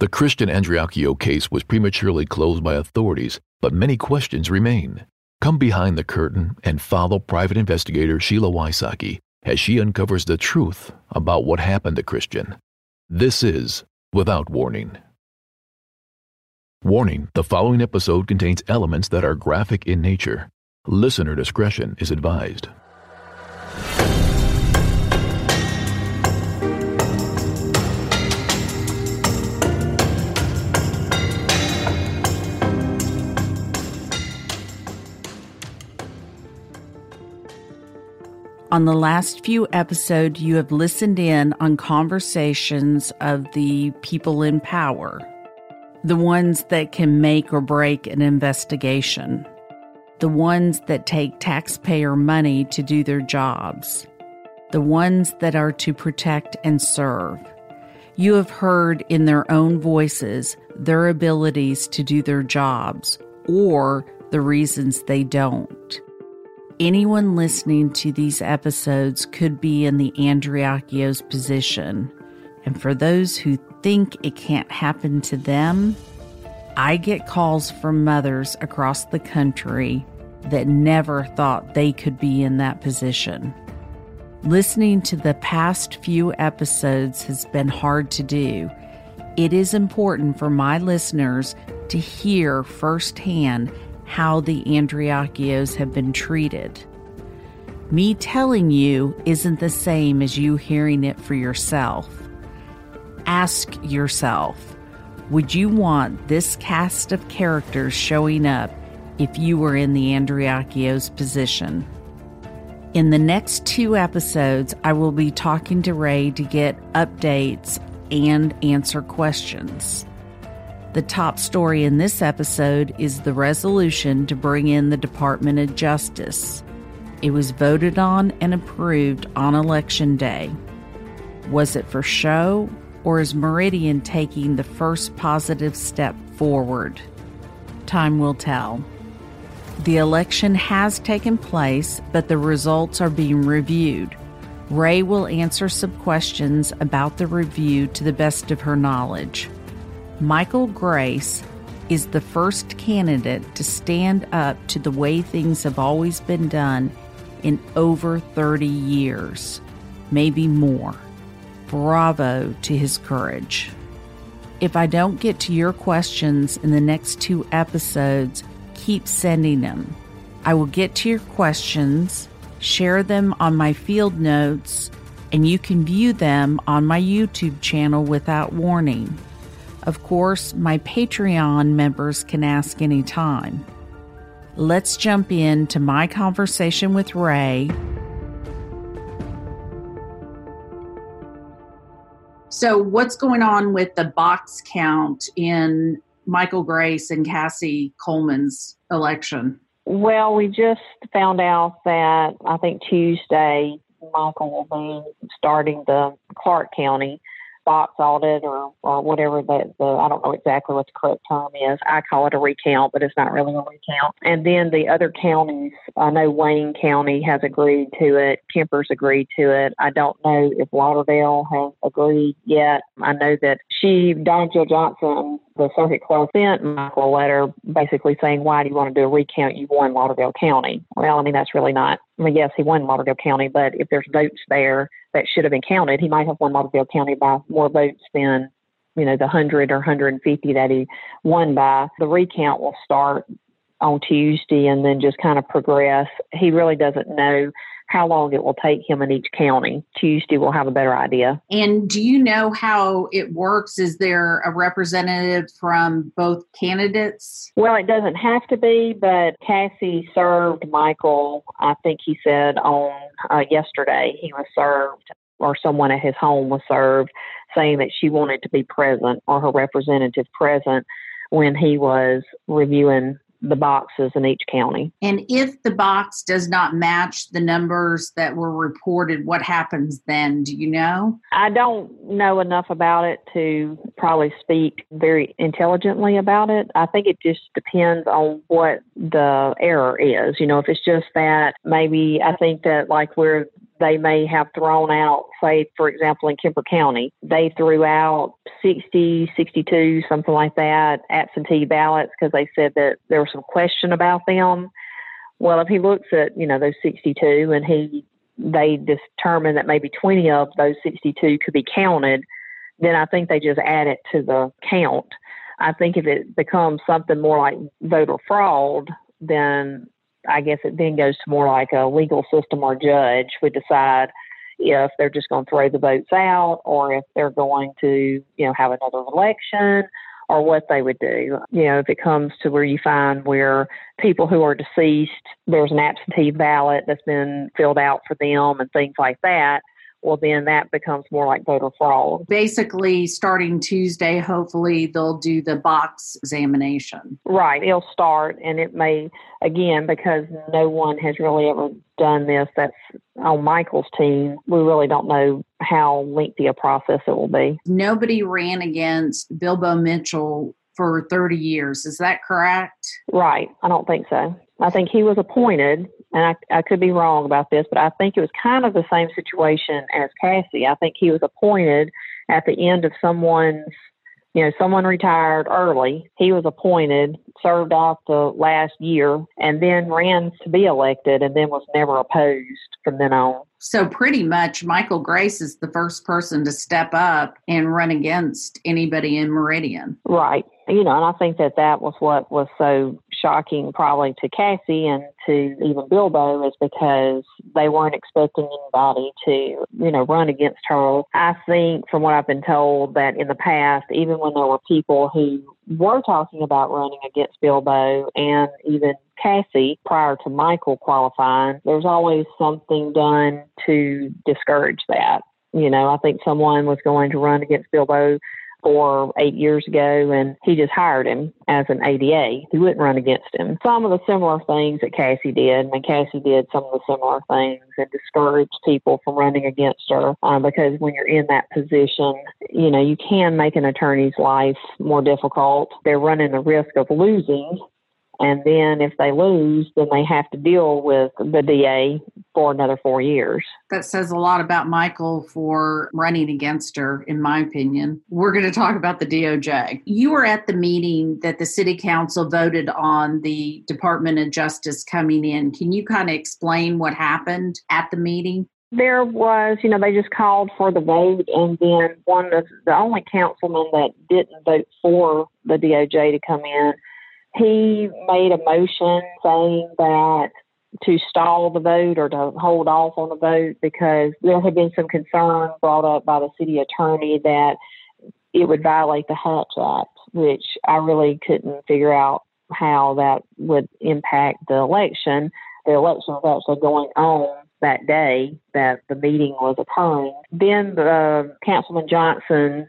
The Christian Andreacchio case was prematurely closed by authorities, but many questions remain. Come behind the curtain and follow private investigator Sheila Wysocki as she uncovers the truth about what happened to Christian. This is Without Warning. Warning the following episode contains elements that are graphic in nature. Listener discretion is advised. On the last few episodes, you have listened in on conversations of the people in power, the ones that can make or break an investigation, the ones that take taxpayer money to do their jobs, the ones that are to protect and serve. You have heard in their own voices their abilities to do their jobs or the reasons they don't anyone listening to these episodes could be in the Andreacchio's position. And for those who think it can't happen to them, I get calls from mothers across the country that never thought they could be in that position. Listening to the past few episodes has been hard to do. It is important for my listeners to hear firsthand how the Andreacchios have been treated. Me telling you isn't the same as you hearing it for yourself. Ask yourself would you want this cast of characters showing up if you were in the Andreacchios position? In the next two episodes, I will be talking to Rae to get updates and answer questions. The top story in this episode is the resolution to bring in the Department of Justice. It was voted on and approved on Election Day. Was it for show, or is Meridian taking the first positive step forward? Time will tell. The election has taken place, but the results are being reviewed. Rae will answer some questions about the review to the best of her knowledge. Michael Grace is the first candidate to stand up to the way things have always been done in over 30 years, maybe more. Bravo to his courage. If I don't get to your questions in the next two episodes, keep sending them. I will get to your questions, share them on my field notes, and you can view them on my YouTube channel without warning. Of course, my Patreon members can ask anytime. Let's jump into my conversation with Rae. So, what's going on with the box count in Michael Grace and Cassie Coleman's election? Well, we just found out that I think Tuesday Michael will be starting the Clarke County box audit or, or whatever that the, I don't know exactly what the correct term is. I call it a recount, but it's not really a recount. And then the other counties, I know Wayne County has agreed to it, Kemper's agreed to it. I don't know if Lauderdale has agreed yet. I know that she, Don Jill Johnson, the circuit clerk sent Michael a letter basically saying, Why do you want to do a recount? You won Lauderdale County. Well, I mean, that's really not, I mean, yes, he won Lauderdale County, but if there's votes there that should have been counted, he might have won Lauderdale County by more votes than, you know, the 100 or 150 that he won by. The recount will start on Tuesday and then just kind of progress. He really doesn't know how long it will take him in each county. Tuesday we'll have a better idea. And do you know how it works? Is there a representative from both candidates? Well, it doesn't have to be, but Cassie served Michael, I think he said on uh, yesterday, he was served or someone at his home was served saying that she wanted to be present or her representative present when he was reviewing the boxes in each county. And if the box does not match the numbers that were reported, what happens then? Do you know? I don't know enough about it to probably speak very intelligently about it. I think it just depends on what the error is. You know, if it's just that maybe I think that like where they may have thrown out, say, for example, in Kemper County, they threw out 60, 62, something like that, absentee ballots because they said that there was some question about them. Well, if he looks at, you know, those 62 and he they determine that maybe 20 of those 62 could be counted, then I think they just add it to the count. I think if it becomes something more like voter fraud, then I guess it then goes to more like a legal system or judge would decide if they're just going to throw the votes out or if they're going to, you know, have another election or what they would do. You know, if it comes to where you find where people who are deceased, there's an absentee ballot that's been filled out for them and things like that, well, then that becomes more like voter fraud. Basically, starting Tuesday, hopefully they'll do the box examination. Right. It'll start, and it may, again, because no one has really ever done this that's on Michael's team, we really don't know how lengthy a process it will be. Nobody ran against Bilbo Mitchell for 30 years. Is that correct? Right. I don't think so. I think he was appointed and I, I could be wrong about this, but I think it was kind of the same situation as Cassie. I think he was appointed at the end of someone's, you know, someone retired early. He was appointed, served off the last year, and then ran to be elected and then was never opposed from then on. So, pretty much, Michael Grace is the first person to step up and run against anybody in Meridian. Right. You know, and I think that that was what was so shocking probably to Cassie and to even Bilbo is because they weren't expecting anybody to, you know, run against her. I think from what I've been told that in the past, even when there were people who were talking about running against Bilbo and even Cassie prior to Michael qualifying, there's always something done to discourage that. You know, I think someone was going to run against Bilbo four, or eight years ago, and he just hired him as an ADA. He wouldn't run against him. Some of the similar things that Cassie did, and Cassie did some of the similar things and discouraged people from running against her um, because when you're in that position, you know, you can make an attorney's life more difficult. They're running the risk of losing and then if they lose, then they have to deal with the DA for another four years. That says a lot about Michael for running against her, in my opinion. We're going to talk about the DOJ. You were at the meeting that the city council voted on the Department of Justice coming in. Can you kind of explain what happened at the meeting? There was, you know, they just called for the vote, and then one of the only councilmen that didn't vote for the DOJ to come in he made a motion saying that to stall the vote or to hold off on the vote because there had been some concern brought up by the city attorney that it would violate the Hatch Act, which I really couldn't figure out how that would impact the election. The election was actually going on that day that the meeting was occurring. Then the Councilman Johnson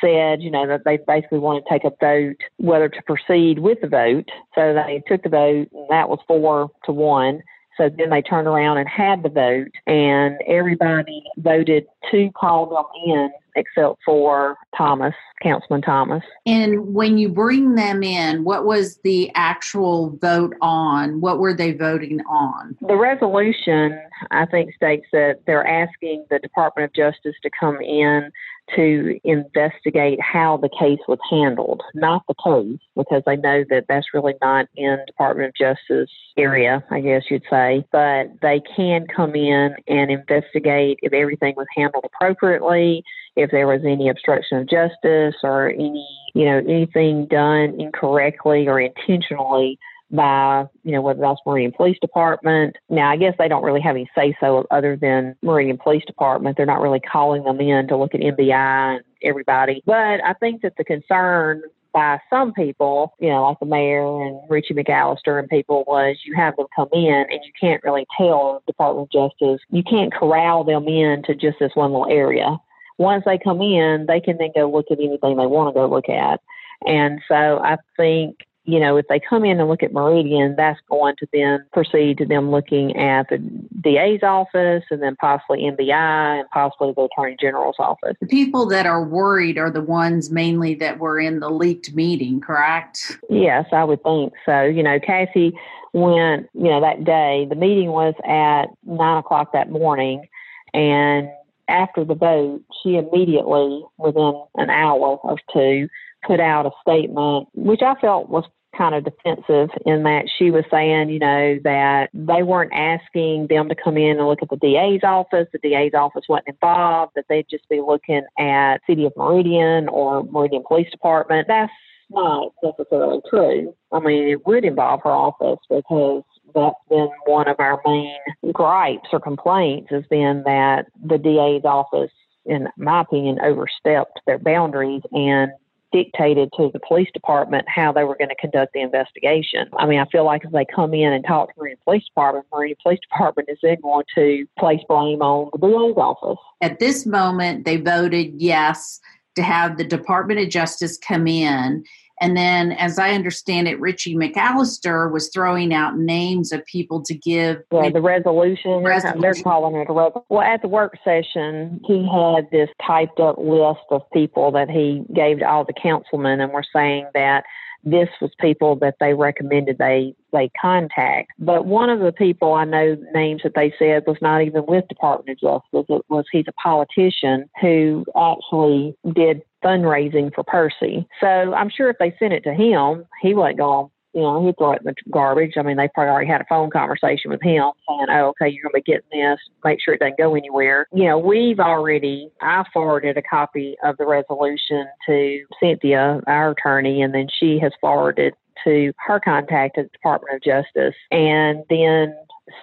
said, you know, that they basically wanted to take a vote whether to proceed with the vote. So they took the vote, and that was four to one. So then they turned around and had the vote, and everybody voted to call them in except for Thomas, Councilman Thomas. And when you bring them in, what was the actual vote on? What were they voting on? The resolution, I think, states that they're asking the Department of Justice to come in to investigate how the case was handled, not the case, because they know that that's really not in Department of Justice area, I guess you'd say. But they can come in and investigate if everything was handled appropriately, if there was any obstruction of justice or any, you know, anything done incorrectly or intentionally by, you know, whether that's Meridian Police Department. Now, I guess they don't really have any say so other than Meridian Police Department. They're not really calling them in to look at MBI and everybody. But I think that the concern by some people, you know, like the mayor and Richie McAllister and people was you have them come in and you can't really tell Department of Justice, you can't corral them in to just this one little area. Once they come in, they can then go look at anything they want to go look at. And so I think you know, if they come in and look at Meridian, that's going to then proceed to them looking at the DA's office and then possibly MBI and possibly the Attorney General's office. The people that are worried are the ones mainly that were in the leaked meeting, correct? Yes, I would think so. You know, Cassie went, you know, that day, the meeting was at nine o'clock that morning and after the vote, she immediately, within an hour or two, put out a statement, which I felt was kind of defensive in that she was saying, you know, that they weren't asking them to come in and look at the DA's office. The DA's office wasn't involved, that they'd just be looking at City of Meridian or Meridian Police Department. That's not necessarily true. I mean, it would involve her office because that's been one of our main gripes or complaints has been that the DA's office, in my opinion, overstepped their boundaries and dictated to the police department how they were going to conduct the investigation. I mean, I feel like if they come in and talk to the Meridian Police Department, Meridian Police Department is then going to place blame on the DA's office. At this moment, they voted yes to have the Department of Justice come in and then, as I understand it, Richie McAllister was throwing out names of people to give. Yeah, the resolution. resolution. They're calling it a resolution. Well, at the work session, he had this typed up list of people that he gave to all the councilmen, and were saying that this was people that they recommended they they contact. But one of the people I know names that they said was not even with Department of Justice. It was he's a politician who actually did fundraising for Percy. So I'm sure if they sent it to him, he wasn't going you know, he'd throw it in the garbage. I mean, they probably already had a phone conversation with him saying, oh, okay, you're going to be getting this. Make sure it doesn't go anywhere. You know, we've already, I forwarded a copy of the resolution to Cynthia, our attorney, and then she has forwarded to her contact at the Department of Justice. And then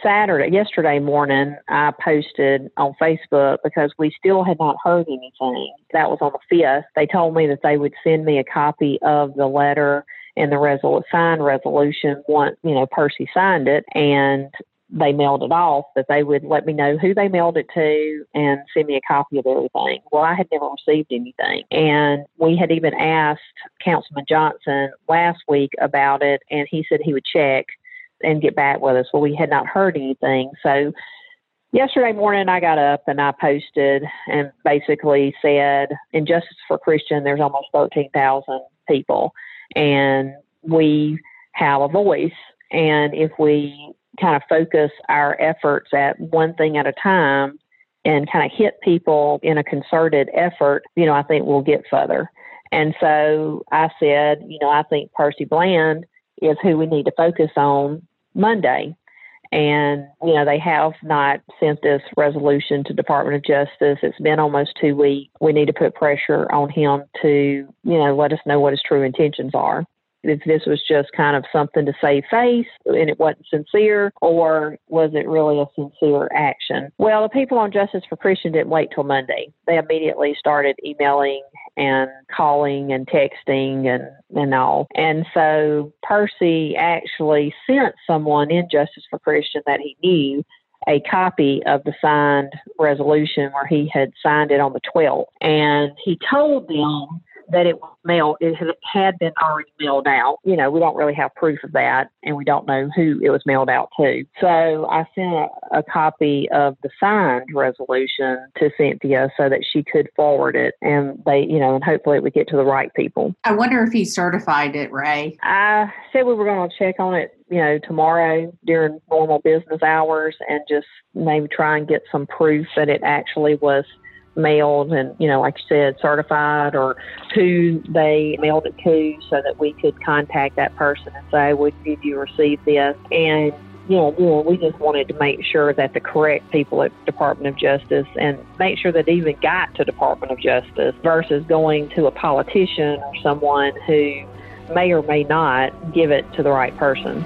Saturday, yesterday morning, I posted on Facebook because we still had not heard anything. That was on the 5th. They told me that they would send me a copy of the letter and the resol- signed resolution once, you know, Percy signed it and they mailed it off, that they would let me know who they mailed it to and send me a copy of everything. Well, I had never received anything. And we had even asked Councilman Johnson last week about it, and he said he would check and get back with us. Well, we had not heard anything. So yesterday morning, I got up and I posted and basically said, in Justice for Christian, there's almost 13,000 people and we have a voice. And if we kind of focus our efforts at one thing at a time and kind of hit people in a concerted effort, you know, I think we'll get further. And so I said, you know, I think Percy Bland is who we need to focus on Monday. And, you know, they have not sent this resolution to Department of Justice. It's been almost two weeks. We need to put pressure on him to, you know, let us know what his true intentions are if this was just kind of something to save face and it wasn't sincere, or was it really a sincere action? Well, the people on Justice for Christian didn't wait till Monday. They immediately started emailing and calling and texting and, and all. And so Percy actually sent someone in Justice for Christian that he knew a copy of the signed resolution where he had signed it on the 12th. And he told them that it was mailed, it had been already mailed out. You know, we don't really have proof of that, and we don't know who it was mailed out to. So I sent a, a copy of the signed resolution to Cynthia so that she could forward it, and they, you know, and hopefully it would get to the right people. I wonder if he certified it, Rae. I said we were going to check on it you know, tomorrow during normal business hours and just maybe try and get some proof that it actually was mailed and, you know, like you said, certified or who they mailed it to so that we could contact that person and say, well, did you receive this? And, you know, you know, we just wanted to make sure that the correct people at Department of Justice and make sure that even got to Department of Justice versus going to a politician or someone who may or may not give it to the right person.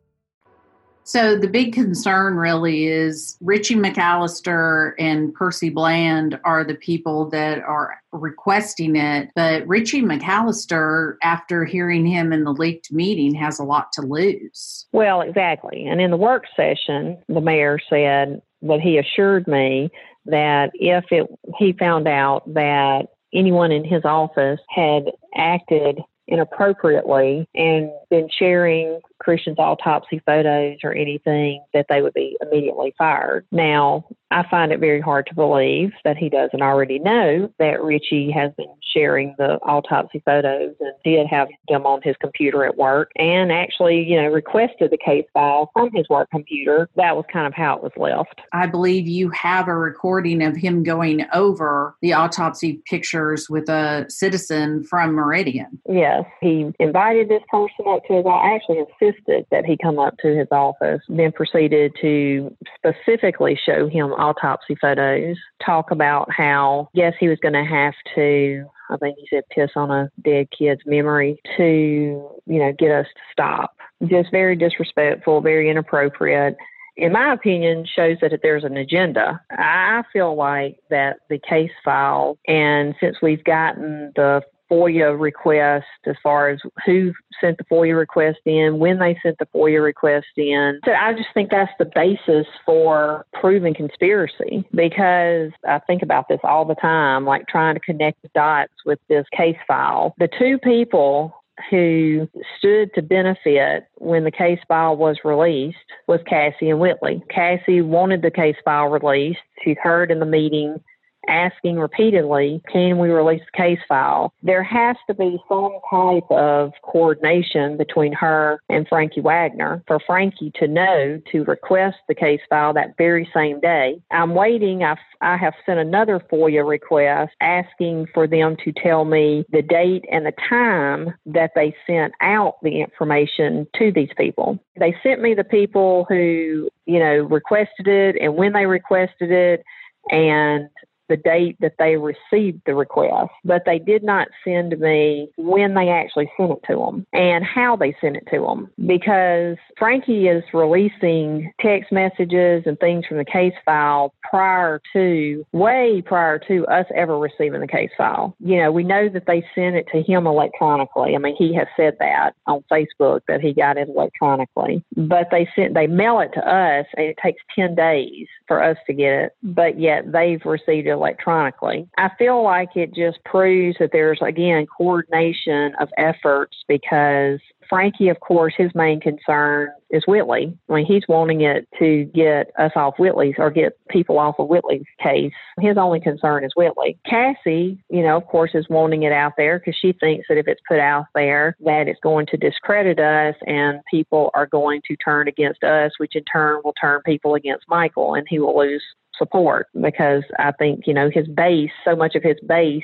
So the big concern really is Richie McAllister and Percy Bland are the people that are requesting it. But Richie McAllister, after hearing him in the leaked meeting, has a lot to lose. Well, exactly. And in the work session, the mayor said that he assured me that if it, he found out that anyone in his office had acted inappropriately and been sharing Christian's autopsy photos or anything, that they would be immediately fired. Now, I find it very hard to believe that he doesn't already know that Richie has been sharing the autopsy photos and did have them on his computer at work and actually, you know, requested the case file from his work computer. That was kind of how it was left. I believe you have a recording of him going over the autopsy pictures with a citizen from Meridian. Yes, he invited this person up to his office. I actually that he come up to his office, then proceeded to specifically show him autopsy photos, talk about how, yes, he was going to have to I think he said piss on a dead kid's memory to, you know, get us to stop. Just very disrespectful, very inappropriate. In my opinion, shows that there's an agenda. I feel like that the case file, and since we've gotten the FOIA request as far as who sent the FOIA request in, when they sent the FOIA request in. So I just think that's the basis for proving conspiracy because I think about this all the time, like trying to connect the dots with this case file. The two people who stood to benefit when the case file was released was Cassie and Whitley. Cassie wanted the case file released. She heard in the meeting asking repeatedly, can we release the case file? There has to be some type of coordination between her and Frankie Wagner for Frankie to know to request the case file that very same day. I'm waiting. I've, I have sent another FOIA request asking for them to tell me the date and the time that they sent out the information to these people. They sent me the people who, you know, requested it and when they requested it and the date that they received the request, but they did not send me when they actually sent it to them and how they sent it to them because Frankie is releasing text messages and things from the case file prior to, way prior to us ever receiving the case file. You know, we know that they sent it to him electronically. I mean, he has said that on Facebook that he got it electronically, but they sent, they mail it to us and it takes 10 days for us to get it, but yet they've received it electronically. I feel like it just proves that there's, again, coordination of efforts because Frankie, of course, his main concern is Whitley. I mean, he's wanting it to get us off Whitley's or get people off of Whitley's case. His only concern is Whitley. Cassie, you know, of course, is wanting it out there because she thinks that if it's put out there, that it's going to discredit us and people are going to turn against us, which in turn will turn people against Michael and he will lose support because I think, you know, his base, so much of his base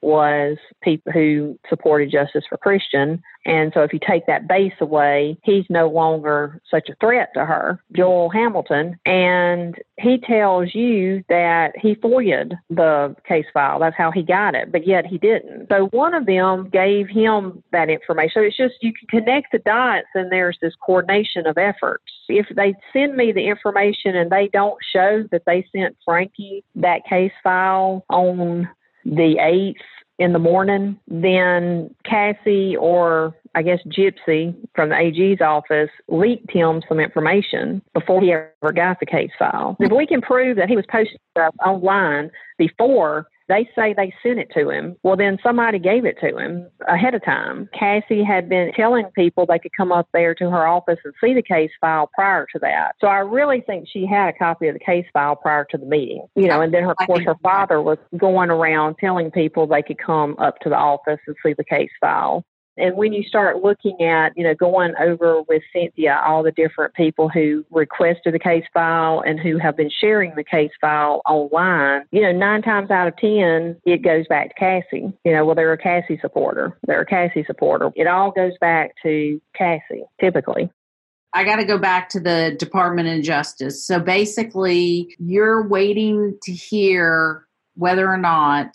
was people who supported justice for Christian. And so if you take that base away, he's no longer such a threat to her, Joel Hamilton. And he tells you that he FOIA'd the case file. That's how he got it, but yet he didn't. So one of them gave him that information. So it's just you can connect the dots and there's this coordination of efforts. If they send me the information and they don't show that they sent Frankie that case file on the 8th in the morning, then Cassie or I guess Gypsy from the AG's office leaked him some information before he ever got the case file. If we can prove that he was posting stuff online before they say they sent it to him. Well, then somebody gave it to him ahead of time. Cassie had been telling people they could come up there to her office and see the case file prior to that. So I really think she had a copy of the case file prior to the meeting. You know, and then her, of course her father was going around telling people they could come up to the office and see the case file. And when you start looking at, you know, going over with Cynthia all the different people who requested the case file and who have been sharing the case file online, you know, nine times out of 10, it goes back to Cassie. You know, well, they're a Cassie supporter. They're a Cassie supporter. It all goes back to Cassie, typically. I got to go back to the Department of Justice. So basically, you're waiting to hear whether or not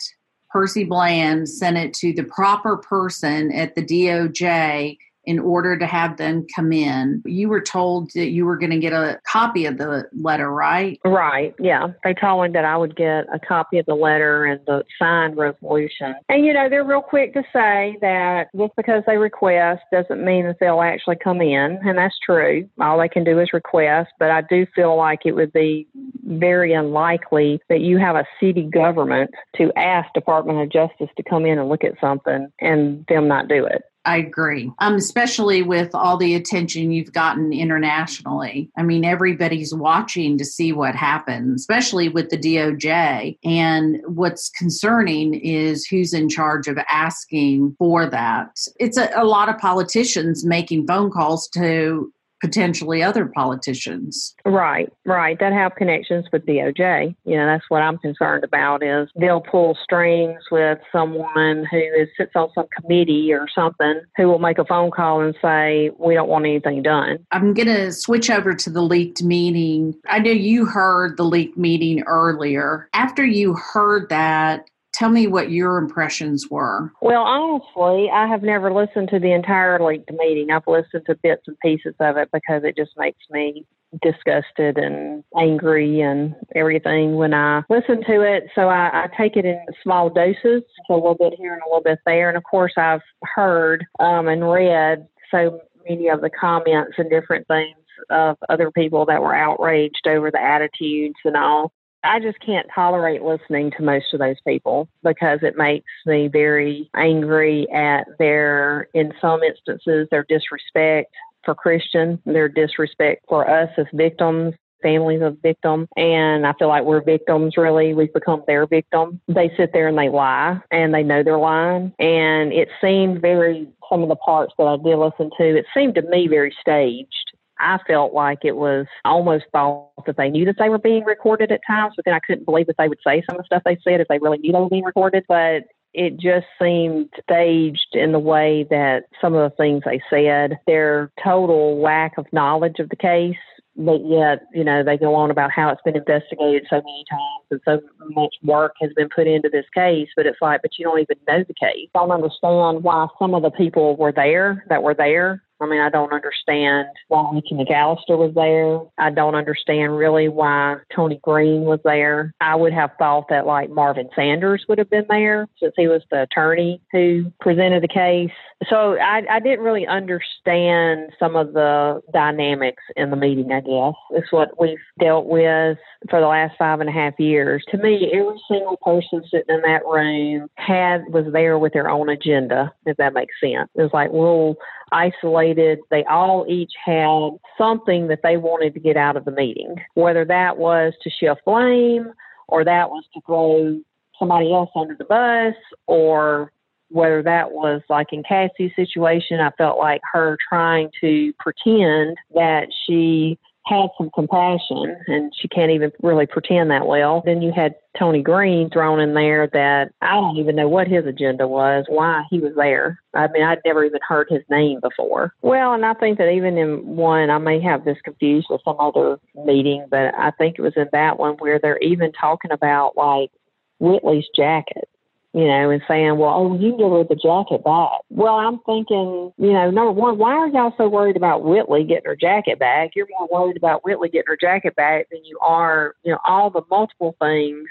Percy Bland sent it to the proper person at the DOJ in order to have them come in. You were told that you were going to get a copy of the letter, right? Right, yeah. They told me that I would get a copy of the letter and the signed resolution. And, you know, they're real quick to say that just because they request doesn't mean that they'll actually come in. And that's true. All they can do is request. But I do feel like it would be very unlikely that you have a city government to ask Department of Justice to come in and look at something and them not do it. I agree. Um, especially with all the attention you've gotten internationally. I mean, everybody's watching to see what happens, especially with the DOJ. And what's concerning is who's in charge of asking for that. It's a, a lot of politicians making phone calls to potentially other politicians. Right, right. That have connections with DOJ. You know, that's what I'm concerned about is they'll pull strings with someone who is, sits on some committee or something who will make a phone call and say, we don't want anything done. I'm going to switch over to the leaked meeting. I know you heard the leaked meeting earlier. After you heard that, Tell me what your impressions were. Well, honestly, I have never listened to the entire leaked meeting. I've listened to bits and pieces of it because it just makes me disgusted and angry and everything when I listen to it. So I, I take it in small doses, so a little bit here and a little bit there. And of course, I've heard um, and read so many of the comments and different things of other people that were outraged over the attitudes and all. I just can't tolerate listening to most of those people because it makes me very angry at their, in some instances, their disrespect for Christian, their disrespect for us as victims, families of victims. And I feel like we're victims, really. We've become their victim. They sit there and they lie and they know they're lying. And it seemed very, some of the parts that I did listen to, it seemed to me very staged I felt like it was almost thought that they knew that they were being recorded at times, but then I couldn't believe that they would say some of the stuff they said if they really knew they were being recorded. But it just seemed staged in the way that some of the things they said, their total lack of knowledge of the case. But yet, you know, they go on about how it's been investigated so many times and so much work has been put into this case. But it's like, but you don't even know the case. I don't understand why some of the people were there that were there I mean, I don't understand why Ricky McAllister was there. I don't understand really why Tony Green was there. I would have thought that like Marvin Sanders would have been there since he was the attorney who presented the case. So I, I didn't really understand some of the dynamics in the meeting, I guess. It's what we've dealt with for the last five and a half years. To me, every single person sitting in that room had was there with their own agenda, if that makes sense. It was like, well, isolated. They all each had something that they wanted to get out of the meeting, whether that was to shift blame or that was to throw somebody else under the bus or whether that was like in Cassie's situation, I felt like her trying to pretend that she had some compassion and she can't even really pretend that well. Then you had Tony Green thrown in there that I don't even know what his agenda was, why he was there. I mean, I'd never even heard his name before. Well, and I think that even in one, I may have this confused with some other meeting, but I think it was in that one where they're even talking about like Whitley's jacket you know, and saying, well, oh, you her the jacket back. Well, I'm thinking, you know, number one, why are y'all so worried about Whitley getting her jacket back? You're more worried about Whitley getting her jacket back than you are, you know, all the multiple things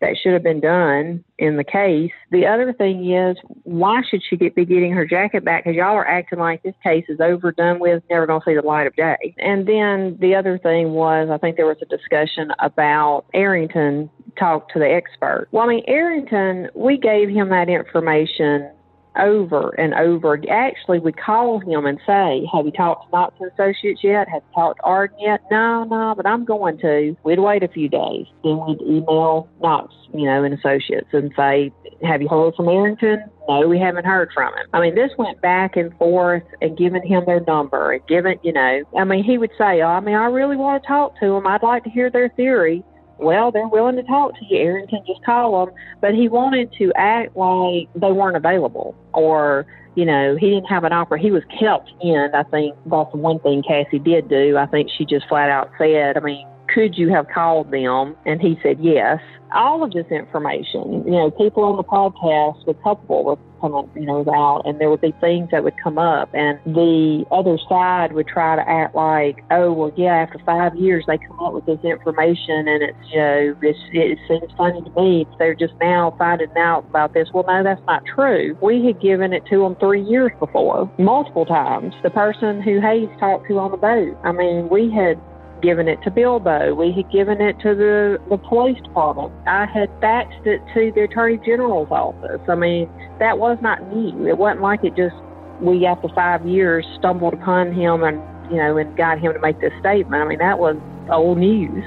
that should have been done in the case. The other thing is, why should she get, be getting her jacket back? Because y'all are acting like this case is over, done with, never going to see the light of day. And then the other thing was, I think there was a discussion about Arrington talked to the expert. Well, I mean, Arrington, we gave him that information over and over. Actually, we call him and say, Have you talked to Knox and Associates yet? Have you talked to Arden yet? No, no, but I'm going to. We'd wait a few days. Then we'd email Knox, you know, and Associates and say, Have you heard from Arrington? No, we haven't heard from him. I mean, this went back and forth and giving him their number and giving, you know, I mean, he would say, oh, I mean, I really want to talk to him. I'd like to hear their theory well, they're willing to talk to you. Arrington just call them. But he wanted to act like they weren't available or, you know, he didn't have an offer. He was kept in. I think that's one thing Cassie did do. I think she just flat out said, I mean, could you have called them? And he said yes. All of this information, you know, people on the podcast were couple with coming, you know, out, and there would be things that would come up, and the other side would try to act like, oh, well, yeah, after five years they come up with this information, and it's, you know, it's, it seems funny to me. They're just now finding out about this. Well, no, that's not true. We had given it to them three years before, multiple times. The person who Hayes talked to on the boat. I mean, we had given it to Bilbo. We had given it to the, the police department. I had faxed it to the Attorney General's office. I mean, that was not new. It wasn't like it just, we after five years stumbled upon him and, you know, and got him to make this statement. I mean, that was old news.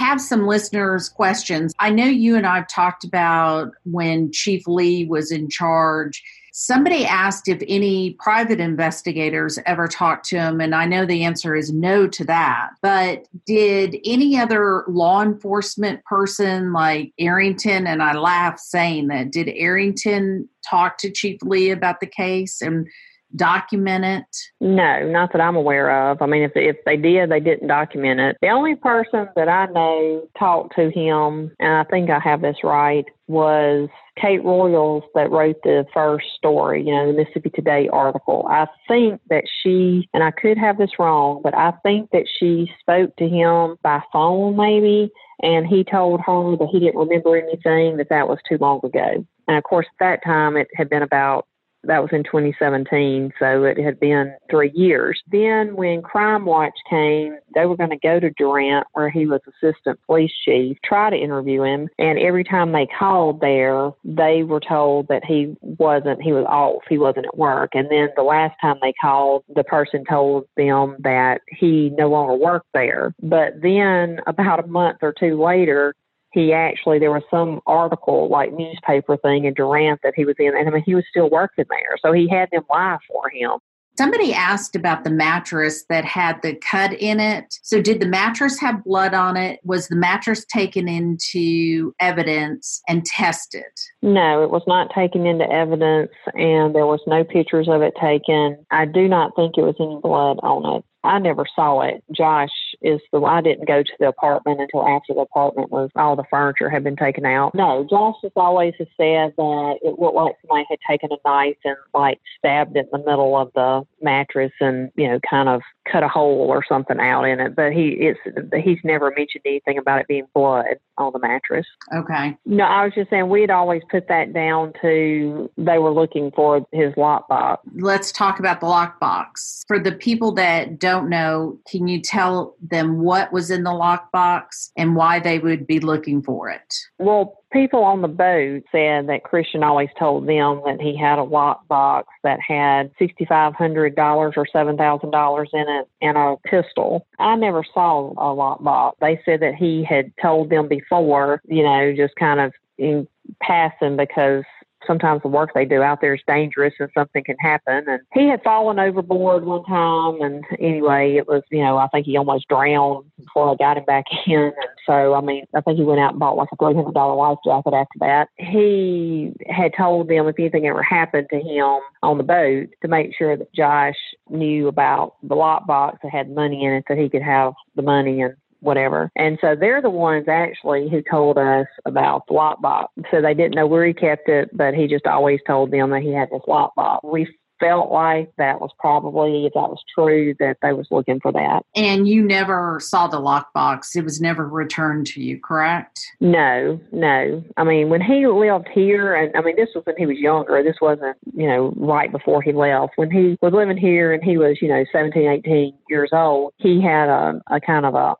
Have some listeners' questions. I know you and I've talked about when Chief Lee was in charge. Somebody asked if any private investigators ever talked to him, and I know the answer is no to that. But did any other law enforcement person like Arrington, and I laugh saying that, did Arrington talk to Chief Lee about the case? And document it? No, not that I'm aware of. I mean, if if they did, they didn't document it. The only person that I know talked to him, and I think I have this right, was Kate Royals that wrote the first story, you know, the Mississippi Today article. I think that she, and I could have this wrong, but I think that she spoke to him by phone maybe, and he told her that he didn't remember anything, that that was too long ago. And of course, at that time, it had been about that was in 2017, so it had been three years. Then, when Crime Watch came, they were going to go to Durant, where he was assistant police chief, try to interview him. And every time they called there, they were told that he wasn't, he was off, he wasn't at work. And then the last time they called, the person told them that he no longer worked there. But then, about a month or two later, he actually there was some article like newspaper thing in Durant that he was in, and I mean he was still working there, so he had them lie for him. Somebody asked about the mattress that had the cut in it. So, did the mattress have blood on it? Was the mattress taken into evidence and tested? No, it was not taken into evidence, and there was no pictures of it taken. I do not think it was any blood on it. I never saw it. Josh is the I didn't go to the apartment until after the apartment was all the furniture had been taken out. No, Josh has always said that it looked like somebody had taken a knife and like stabbed it in the middle of the mattress and you know kind of cut a hole or something out in it. But he it's he's never mentioned anything about it being blood on the mattress. Okay. No, I was just saying we'd always put that down to they were looking for his lockbox. Let's talk about the lockbox for the people that don't don't know, can you tell them what was in the lockbox and why they would be looking for it? Well, people on the boat said that Christian always told them that he had a lockbox that had $6,500 or $7,000 in it and a pistol. I never saw a lockbox. They said that he had told them before, you know, just kind of in passing because sometimes the work they do out there is dangerous and something can happen. And he had fallen overboard one time. And anyway, it was, you know, I think he almost drowned before I got him back in. And so, I mean, I think he went out and bought like a $300 life jacket after that. He had told them if anything ever happened to him on the boat to make sure that Josh knew about the lockbox that had money in it so he could have the money and whatever. And so they're the ones actually who told us about the lockbox. So they didn't know where he kept it, but he just always told them that he had this lockbox. We felt like that was probably, if that was true, that they was looking for that. And you never saw the lockbox. It was never returned to you, correct? No, no. I mean, when he lived here, and I mean, this was when he was younger. This wasn't, you know, right before he left. When he was living here and he was, you know, 17, 18 years old, he had a, a kind of a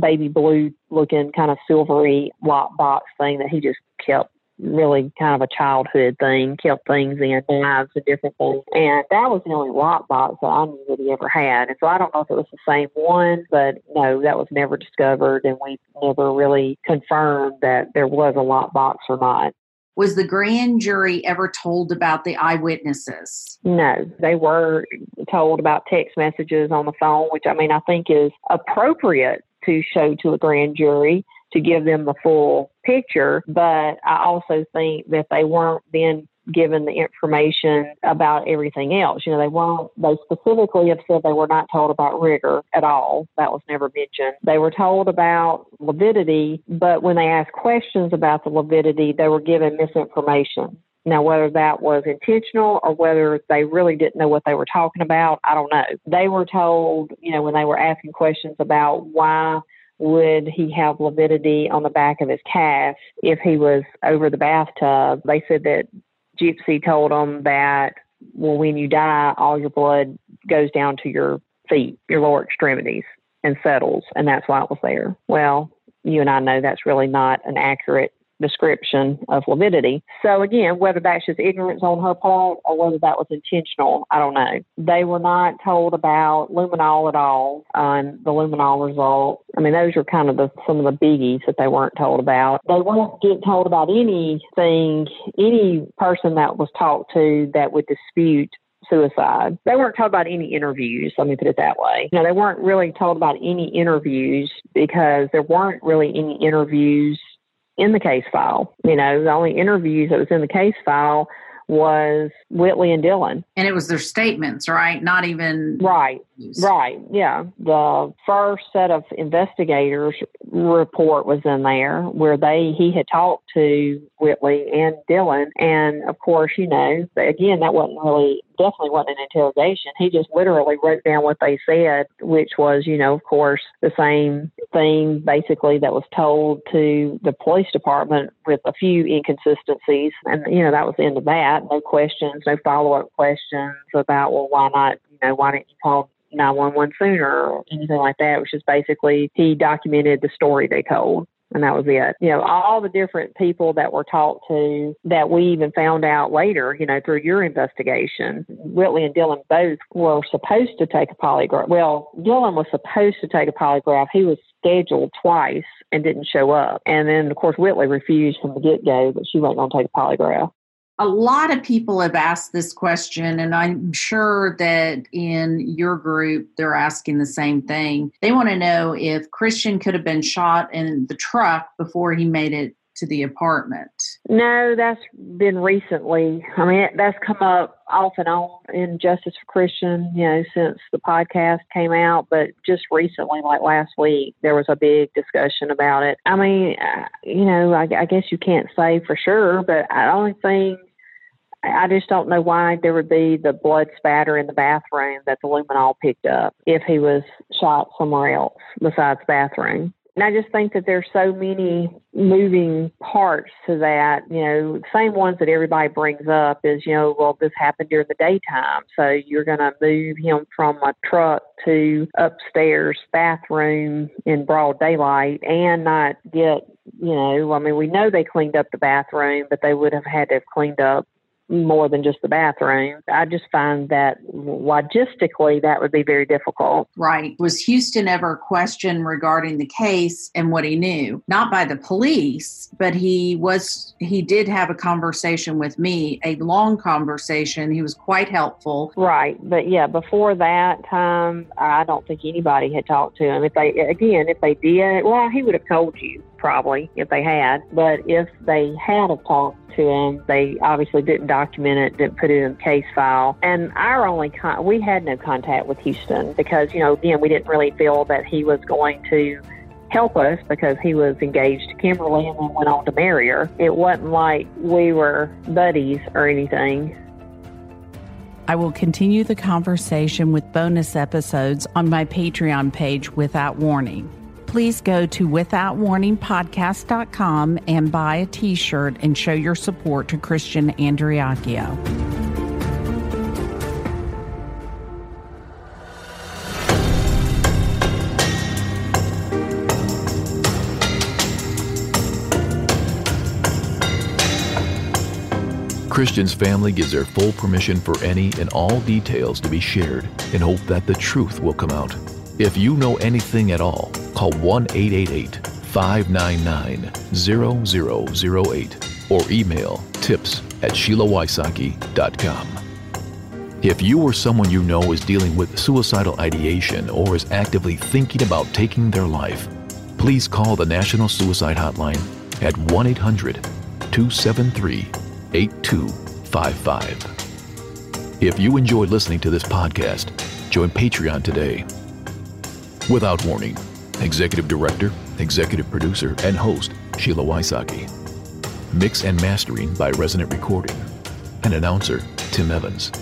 baby blue looking kind of silvery lockbox thing that he just kept really kind of a childhood thing, kept things in knives and different things. And that was the only lockbox that I knew that he ever had. And so I don't know if it was the same one, but no, that was never discovered and we never really confirmed that there was a lockbox or not. Was the grand jury ever told about the eyewitnesses? No, they were told about text messages on the phone, which I mean, I think is appropriate to show to a grand jury to give them the full picture. But I also think that they weren't then given the information about everything else. You know, they weren't, they specifically have said they were not told about rigor at all. That was never mentioned. They were told about lividity, but when they asked questions about the lividity, they were given misinformation. Now, whether that was intentional or whether they really didn't know what they were talking about, I don't know. They were told, you know, when they were asking questions about why would he have lividity on the back of his calf if he was over the bathtub? They said that Gypsy told them that, well, when you die, all your blood goes down to your feet, your lower extremities, and settles, and that's why it was there. Well, you and I know that's really not an accurate description of lividity. So again, whether that's just ignorance on her part or whether that was intentional, I don't know. They were not told about luminol at all on the luminol result. I mean, those are kind of the some of the biggies that they weren't told about. They weren't get told about anything, any person that was talked to that would dispute suicide. They weren't told about any interviews, let me put it that way. You know, they weren't really told about any interviews because there weren't really any interviews in the case file. You know, the only interviews that was in the case file was Whitley and Dylan. And it was their statements, right? Not even right. Right. Yeah. The first set of investigators report was in there where they he had talked to Whitley and Dylan and of course, you know, again that wasn't really definitely wasn't an interrogation. He just literally wrote down what they said, which was, you know, of course, the same thing basically that was told to the police department with a few inconsistencies. And, you know, that was the end of that. No questions, no follow up questions about, well, why not, you know, why didn't you call 911 sooner or anything like that, which is basically he documented the story they told and that was it. You know, all the different people that were talked to that we even found out later, you know, through your investigation. Whitley and Dylan both were supposed to take a polygraph. Well, Dylan was supposed to take a polygraph. He was scheduled twice and didn't show up. And then, of course, Whitley refused from the get go, but she wasn't going to take a polygraph a lot of people have asked this question, and I'm sure that in your group they're asking the same thing. They want to know if Christian could have been shot in the truck before he made it to the apartment. No, that's been recently. I mean, that's come up off and on in Justice for Christian, you know, since the podcast came out. But just recently, like last week, there was a big discussion about it. I mean, uh, you know, I, I guess you can't say for sure, but the only thing I just don't know why there would be the blood spatter in the bathroom that the luminol picked up if he was shot somewhere else besides bathroom. And I just think that there's so many moving parts to that. You know, same ones that everybody brings up is, you know, well, this happened during the daytime. So you're going to move him from a truck to upstairs bathroom in broad daylight and not get, you know, I mean, we know they cleaned up the bathroom, but they would have had to have cleaned up more than just the bathroom. I just find that logistically that would be very difficult. Right. Was Houston ever questioned regarding the case and what he knew? Not by the police, but he was he did have a conversation with me, a long conversation. He was quite helpful. Right. But yeah, before that time, I don't think anybody had talked to him. If they again, if they did, well, he would have told you probably if they had. But if they had have talked to him, they obviously didn't document it, didn't put it in the case file. And our only con- we had no contact with Houston because you know again we didn't really feel that he was going to help us because he was engaged to Kimberly and then went on to marry her. It wasn't like we were buddies or anything. I will continue the conversation with bonus episodes on my Patreon page without warning. Please go to withoutwarningpodcast.com and buy a t shirt and show your support to Christian Andreacchio. Christian's family gives their full permission for any and all details to be shared in hope that the truth will come out. If you know anything at all, call 1 888 599 0008 or email tips at SheilaWysocki.com. If you or someone you know is dealing with suicidal ideation or is actively thinking about taking their life, please call the National Suicide Hotline at 1 800 273 8255. If you enjoyed listening to this podcast, join Patreon today. Without warning, Executive Director, Executive Producer, and Host Sheila Wysocki. Mix and mastering by Resonant Recording. And announcer Tim Evans.